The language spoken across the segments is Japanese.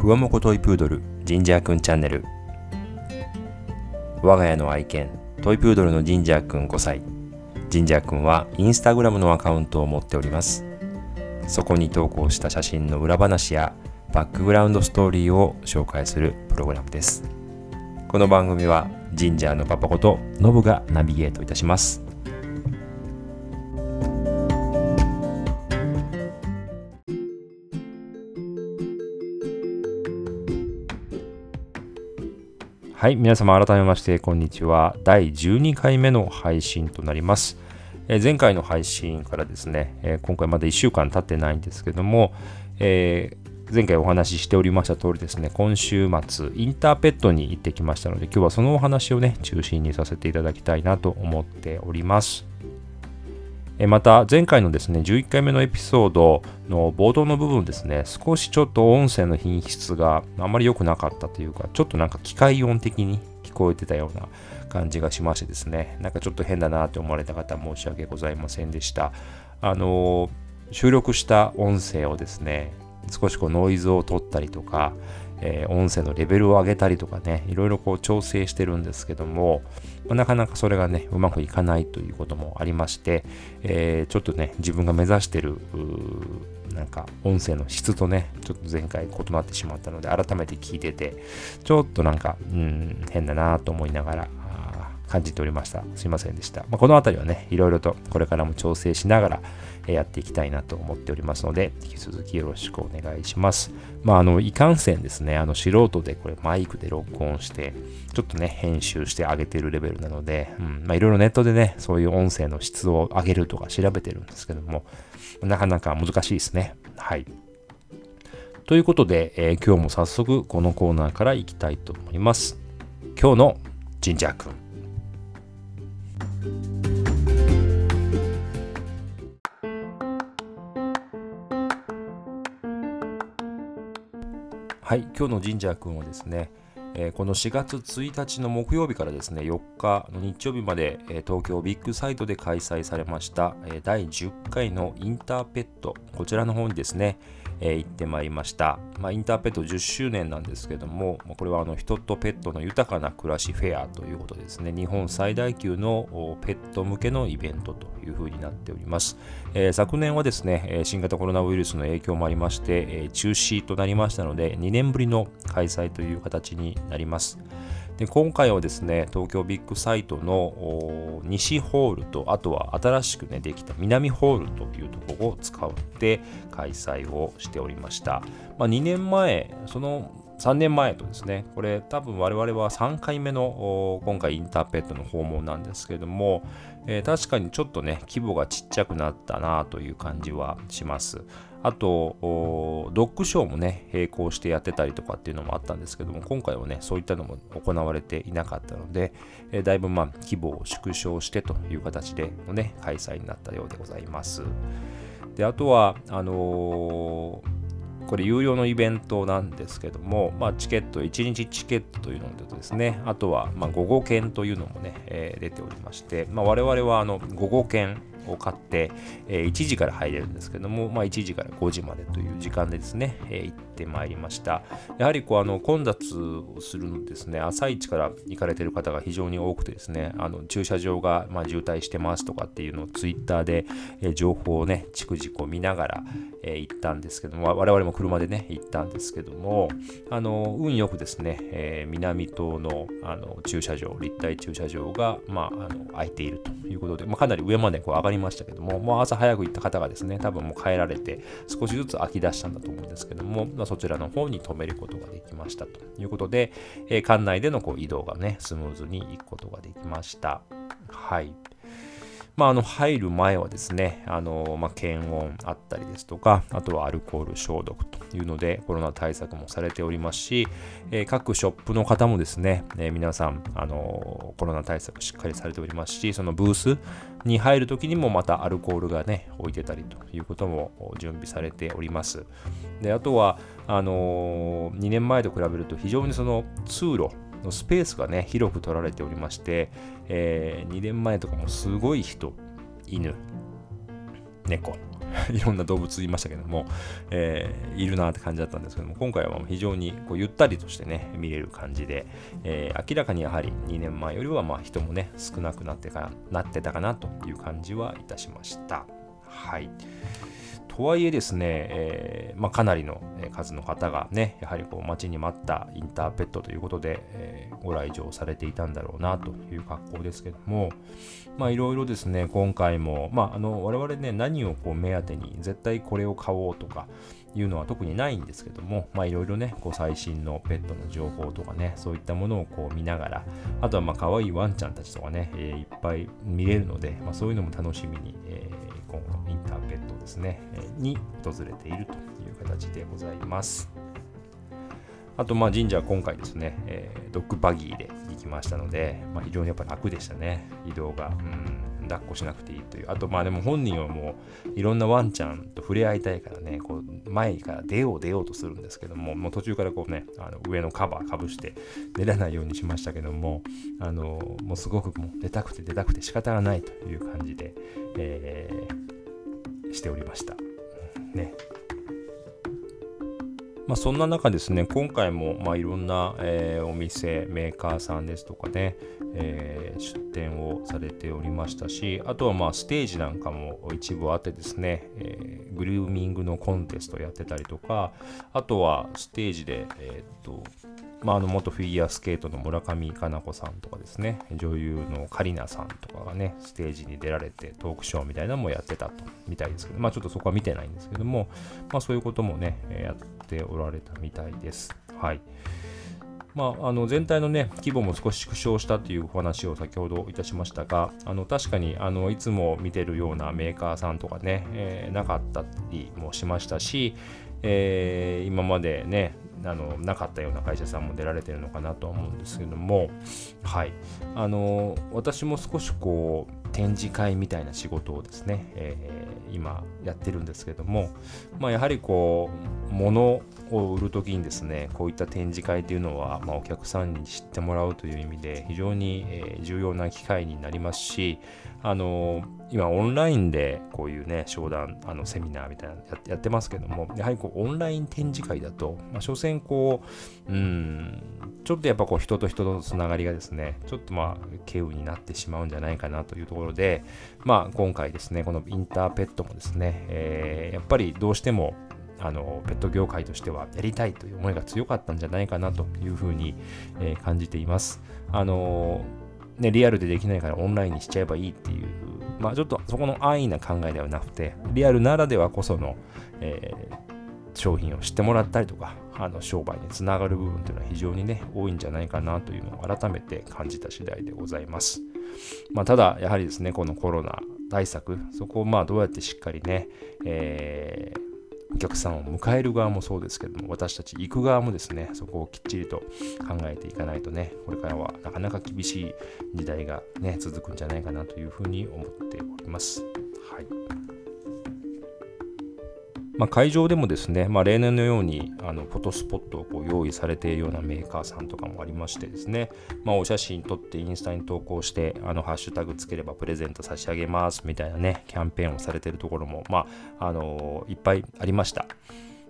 ふわもこトイプードルジンジャーくんチャンネル。我が家の愛犬トイプードルのジンジャーくん5歳ジンジャーくんはインスタグラムのアカウントを持っております。そこに投稿した写真の裏話やバックグラウンドストーリーを紹介するプログラムです。この番組はジンジャーのパパことノブがナビゲートいたします。はい、皆様改めましてこんにちは。第12回目の配信となります。えー、前回の配信からですね、えー、今回まだ1週間経ってないんですけども、えー、前回お話ししておりました通りですね、今週末、インターペットに行ってきましたので、今日はそのお話をね、中心にさせていただきたいなと思っております。また前回のですね11回目のエピソードの冒頭の部分ですね少しちょっと音声の品質があまり良くなかったというかちょっとなんか機械音的に聞こえてたような感じがしましてですねなんかちょっと変だなと思われた方申し訳ございませんでした。あの収録した音声をですね少しこうノイズを取ったりとか、えー、音声のレベルを上げたりとかね、いろいろこう調整してるんですけども、まあ、なかなかそれがね、うまくいかないということもありまして、えー、ちょっとね、自分が目指してる、なんか音声の質とね、ちょっと前回異なってしまったので、改めて聞いてて、ちょっとなんか、うん、変だなと思いながら、感じておりました。すいませんでした。まあ、このあたりはね、いろいろとこれからも調整しながらやっていきたいなと思っておりますので、引き続きよろしくお願いします。まあ、あの、いかんせんですね、あの、素人でこれマイクで録音して、ちょっとね、編集してあげてるレベルなので、うん、まあ、いろいろネットでね、そういう音声の質を上げるとか調べてるんですけども、なかなか難しいですね。はい。ということで、えー、今日も早速このコーナーからいきたいと思います。今日のジンジャー君。はい、今日のジンジャー君はですね、え、この4月1日の木曜日からですね、4日の日曜日まで、え、東京ビッグサイトで開催されました、え、第10回のインターペット、こちらの方にですね、え行ってまいりました。まあ、インターペット10周年なんですけども、これはあの人とペットの豊かな暮らしフェアということですね、日本最大級のペット向けのイベントというふうになっております。えー、昨年はですね、新型コロナウイルスの影響もありまして、えー、中止となりましたので、2年ぶりの開催という形になります。で今回はですね、東京ビッグサイトの西ホールと、あとは新しく、ね、できた南ホールというところを使って開催をしておりました。まあ、2年前、その3年前とですね、これ多分我々は3回目の今回インターペットの訪問なんですけども、えー、確かにちょっとね、規模がちっちゃくなったなという感じはします。あと、ドッグショーもね、並行してやってたりとかっていうのもあったんですけども、今回はね、そういったのも行われていなかったので、えー、だいぶまあ規模を縮小してという形でのね、開催になったようでございます。で、あとは、あのーこれ有料のイベントなんですけども、まあ、チケット、1日チケットというのとですね、あとは、まあ、午後券というのもね、えー、出ておりまして、まあ、我々はあの午後券を買って、えー、1時から入れるんですけども、まあ、1時から5時までという時間でですね、えー、行ってまいりました。やはりこうあの混雑をするのですね、朝一から行かれている方が非常に多くてですね、あの駐車場がま渋滞してますとかっていうのをツイッターで、えー、情報をね、逐々見ながら、え行ったんですけども、我々も車でね、行ったんですけども、あの運よくですね、え南棟のあの駐車場、立体駐車場が、まあ、あの空いているということで、まあ、かなり上までこう上がりましたけども、もう朝早く行った方がですね、多分もう帰られて、少しずつ空き出したんだと思うんですけども、まあ、そちらの方に止めることができましたということで、えー、館内でのこう移動がね、スムーズに行くことができました。はい。まあ、あの入る前はですね、あのまあ、検温あったりですとか、あとはアルコール消毒というので、コロナ対策もされておりますし、えー、各ショップの方もですね、えー、皆さん、あのコロナ対策しっかりされておりますし、そのブースに入るときにもまたアルコールがね、置いてたりということも準備されております。で、あとは、あの2年前と比べると非常にその通路、のスペースがね、広く取られておりまして、えー、2年前とかもすごい人、犬、猫、いろんな動物いましたけども、えー、いるなって感じだったんですけども、今回は非常にこうゆったりとしてね、見れる感じで、えー、明らかにやはり2年前よりはま人もね、少なくなってかなってたかなという感じはいたしました。はい。とはいえですね、えー、まあ、かなりの数の方がね、やはりこう待ちに待ったインターペットということで、えー、ご来場されていたんだろうなという格好ですけども、まあいろいろですね、今回も、まああの我々ね、何をこう目当てに絶対これを買おうとか、いうのは特にないんですけども、まあいろいろね、こう最新のペットの情報とかね、そういったものをこう見ながら、あとはまあ可愛いワンちゃんたちとかね、えー、いっぱい見れるので、まあそういうのも楽しみに、えー、今後インターペットですね、えー、に訪れているという形でございます。あと、まあ、神社は今回ですね、えー、ドッグバギーで行きましたので、まあ、非常にやっぱ楽でしたね、移動が。うん抱っこしなくていいという。あと、まあでも本人はもういろんなワンちゃんと触れ合いたいからね、こう前から出よう出ようとするんですけども、もう途中からこうね、あの上のカバーかぶして出らないようにしましたけども、あのもうすごくもう出たくて出たくて仕方がないという感じで、えー、しておりました。ね。まあ、そんな中ですね、今回もまあいろんな、えー、お店、メーカーさんですとかね、えー、出店をされておりましたし、あとはまあステージなんかも一部あってですね、えー、グルーミングのコンテストやってたりとか、あとはステージで、えっと、まあ、あの元フィギュアスケートの村上佳菜子さんとかですね、女優のカリナさんとかがね、ステージに出られてトークショーみたいなのもやってたとみたいですけど、まあちょっとそこは見てないんですけども、まあそういうこともね、やっておられたみたいです。はい。まあ、あの全体の、ね、規模も少し縮小したというお話を先ほどいたしましたが、あの確かにあのいつも見てるようなメーカーさんとかね、えー、なかったりもしましたし、えー、今までね、あのなかったような会社さんも出られてるのかなとは思うんですけども、はい、あの私も少しこう展示会みたいな仕事をですね、えー、今やってるんですけども、まあ、やはりこう物を売るときにですねこういった展示会というのは、まあ、お客さんに知ってもらうという意味で非常に、え、重要な機会になりますしあの今オンラインでこういうね商談あのセミナーみたいなのやってますけどもやはりこうオンライン展示会だと、まあ、所詮こううんちょっとやっぱこう人と人とのつながりがですねちょっとまあ稀有になってしまうんじゃないかなというところころでまあ今回ですねこのインターペットもですね、えー、やっぱりどうしてもあのペット業界としてはやりたいという思いが強かったんじゃないかなというふうに、えー、感じています。あのね、リアルでできないからオンラインにしちゃえばいいっていう、まあちょっとそこの安易な考えではなくて、リアルならではこその、えー、商品を知ってもらったりとか、あの商売につながる部分というのは非常にね、多いんじゃないかなというのを改めて感じた次第でございます。まあ、ただ、やはりですね、このコロナ対策、そこをまあどうやってしっかりね、えーお客さんを迎える側もそうですけども、私たち行く側もですね、そこをきっちりと考えていかないとね、これからはなかなか厳しい時代がね、続くんじゃないかなというふうに思っております。はい。まあ、会場でもですね、まあ、例年のようにあのフォトスポットをこう用意されているようなメーカーさんとかもありましてですね、まあ、お写真撮ってインスタに投稿してあのハッシュタグつければプレゼント差し上げますみたいなねキャンペーンをされているところも、まあ、あのいっぱいありました。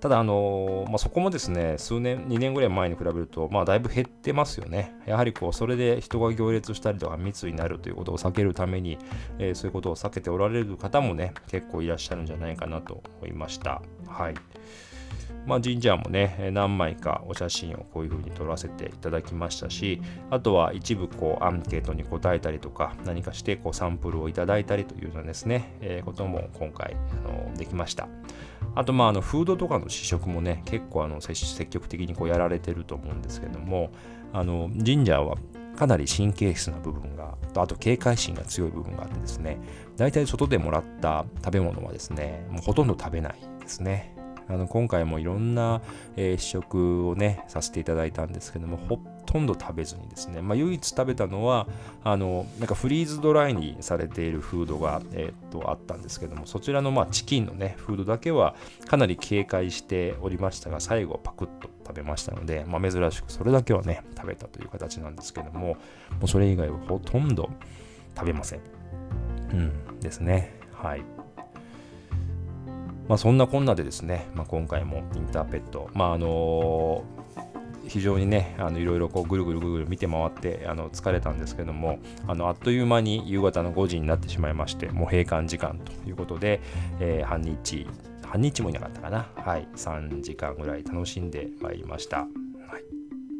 ただ、あのまあ、そこもですね、数年、2年ぐらい前に比べると、まあ、だいぶ減ってますよね。やはりこう、それで人が行列したりとか密になるということを避けるために、えー、そういうことを避けておられる方もね、結構いらっしゃるんじゃないかなと思いました。はい。まあ、神社もね、何枚かお写真をこういう風に撮らせていただきましたし、あとは一部こうアンケートに答えたりとか、何かしてこうサンプルをいただいたりというようなですね、えー、ことも今回あのできました。あと、まあ、あのフードとかの試食もね、結構あの積極的にこうやられてると思うんですけども、あの神社はかなり神経質な部分が、あと警戒心が強い部分があってですね、大体外でもらった食べ物はですね、もうほとんど食べないですね。あの今回もいろんな、えー、試食をね、させていただいたんですけども、ほとんど食べずにですね、まあ、唯一食べたのは、あの、なんかフリーズドライにされているフードが、えー、っと、あったんですけども、そちらのまあチキンのね、フードだけはかなり警戒しておりましたが、最後パクッと食べましたので、まあ、珍しくそれだけはね、食べたという形なんですけども、もうそれ以外はほとんど食べません。うんですね。はい。まあ、そんなこんなでですね、まあ、今回もインターペット、まああの非常にね、いろいろぐるぐるぐるぐる見て回ってあの疲れたんですけども、あのあっという間に夕方の5時になってしまいまして、もう閉館時間ということで、えー、半日、半日もいなかったかな、はい、3時間ぐらい楽しんでまいりました。はい、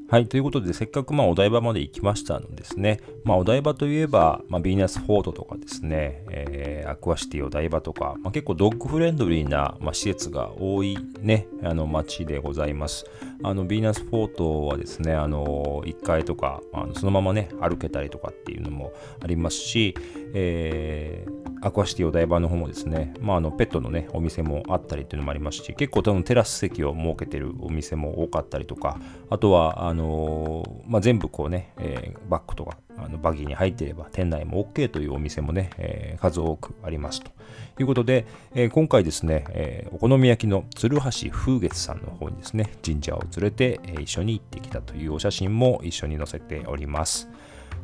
はいということで、せっかくまあお台場まで行きましたのですね、まあ、お台場といえば、まあ、ビーナスフォートとかですね、えー、アクアシティお台場とか、まあ、結構ドッグフレンドリーな、まあ、施設が多いね、あの街でございます。あのビーナスフォートはですね、あの1階とかあのそのままね、歩けたりとかっていうのもありますし、えーアクアシティお台場の方もですね、まあ、あのペットのね、お店もあったりっていうのもありますし、結構多分テラス席を設けてるお店も多かったりとか、あとは、あー、まあ、全部こうね、えー、バッグとかあのバギーに入っていれば店内も OK というお店もね、えー、数多くありますということで、え今回ですね、えお好み焼きの鶴橋風月さんの方にですね、神社を連れて、え一緒に行ってきたというお写真も一緒に載せております。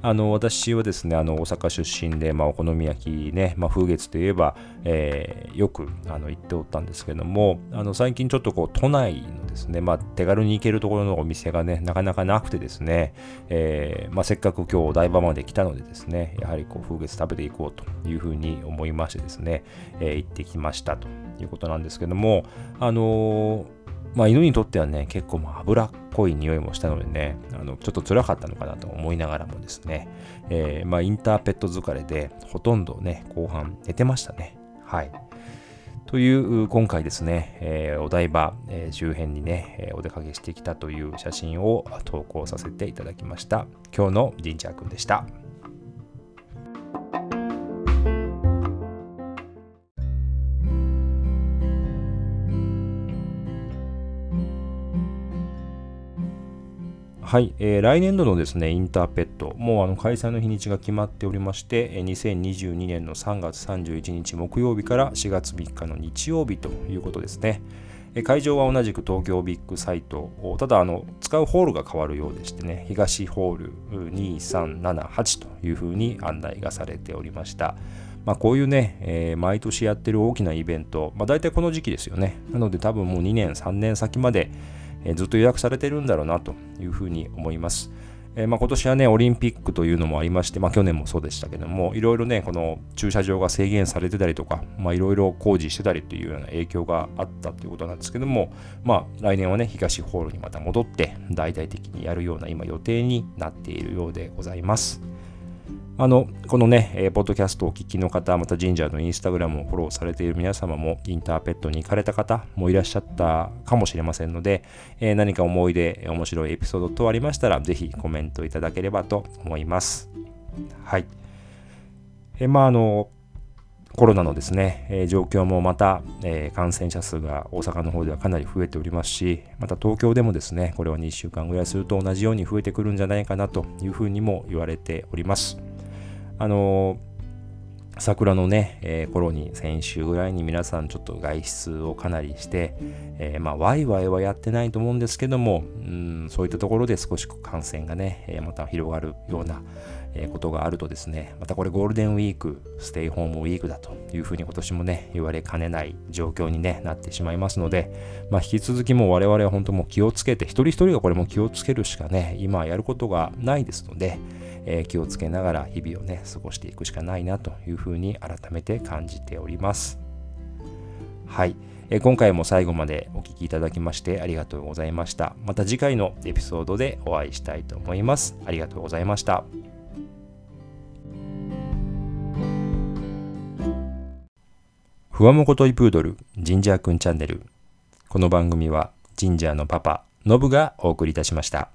あの私はですね、あの大阪出身で、まあ、お好み焼きね、まあ、風月といえば、えー、よくあの行っておったんですけども、あの最近ちょっとこう都内のですね、まあ、手軽に行けるところのお店がね、なかなかなくてですね、えーまあ、せっかく今日お台場まで来たのでですね、やはりこう風月食べていこうというふうに思いましてですね、えー、行ってきましたということなんですけども、あのーまあ、犬にとってはね、結構脂っこい匂いもしたのでね、あのちょっと辛かったのかなと思いながらもですね、えー、まあ、インターペット疲れで、ほとんどね、後半寝てましたね。はい。という今回ですね、えー、お台場、えー、周辺にね、えー、お出かけしてきたという写真を投稿させていただきました。今日のジンジャーくんでした。はい、えー、来年度のですね、インターペット、もうあの開催の日にちが決まっておりまして、2022年の3月31日木曜日から4月3日の日曜日ということですね。会場は同じく東京ビッグサイト、ただあの使うホールが変わるようでしてね、東ホール2378というふうに案内がされておりました。まあ、こういうね、えー、毎年やってる大きなイベント、まあ、大体この時期ですよね。なので多分もう2年、3年先まで、えずっと予約されてるんだろうなというふうに思います。えー、まあ、今年はね、オリンピックというのもありまして、まあ、去年もそうでしたけども、いろいろね、この駐車場が制限されてたりとか、まあ、いろいろ工事してたりというような影響があったということなんですけども、まあ、来年はね、東ホールにまた戻って、大々的にやるような今予定になっているようでございます。あの、このね、えー、ポッドキャストをお聞きの方、また神社のインスタグラムをフォローされている皆様も、インターペットに行かれた方もいらっしゃったかもしれませんので、えー、何か思い出、面白いエピソード等ありましたら、ぜひコメントいただければと思います。はい。えー、まあ、あの、コロナのですね、えー、状況もまた、えー、感染者数が大阪の方ではかなり増えておりますし、また東京でもですね、これは2週間ぐらいすると同じように増えてくるんじゃないかなというふうにも言われております。あの桜のね、えー、頃に先週ぐらいに皆さんちょっと外出をかなりして、えー、まあワイワイはやってないと思うんですけども、うん、そういったところで少し感染がね、えー、また広がるような、えことがあるとですね、またこれゴールデンウィーク、ステイホームウィークだというふうに今年もね、言われかねない状況に、ね、なってしまいますので、まあ、引き続きもう我々は本当もう気をつけて、一人一人がこれも気をつけるしかね、今やることがないですので、え気をつけながら日々をね過ごしていくしかないなというふうに改めて感じております。はい、え今回も最後までお聴きいただきましてありがとうございました。また次回のエピソードでお会いしたいと思います。ありがとうございました。ふわもこといプードルジンジャーくんチャンネル。この番組はジンジャーのパパノブがお送りいたしました。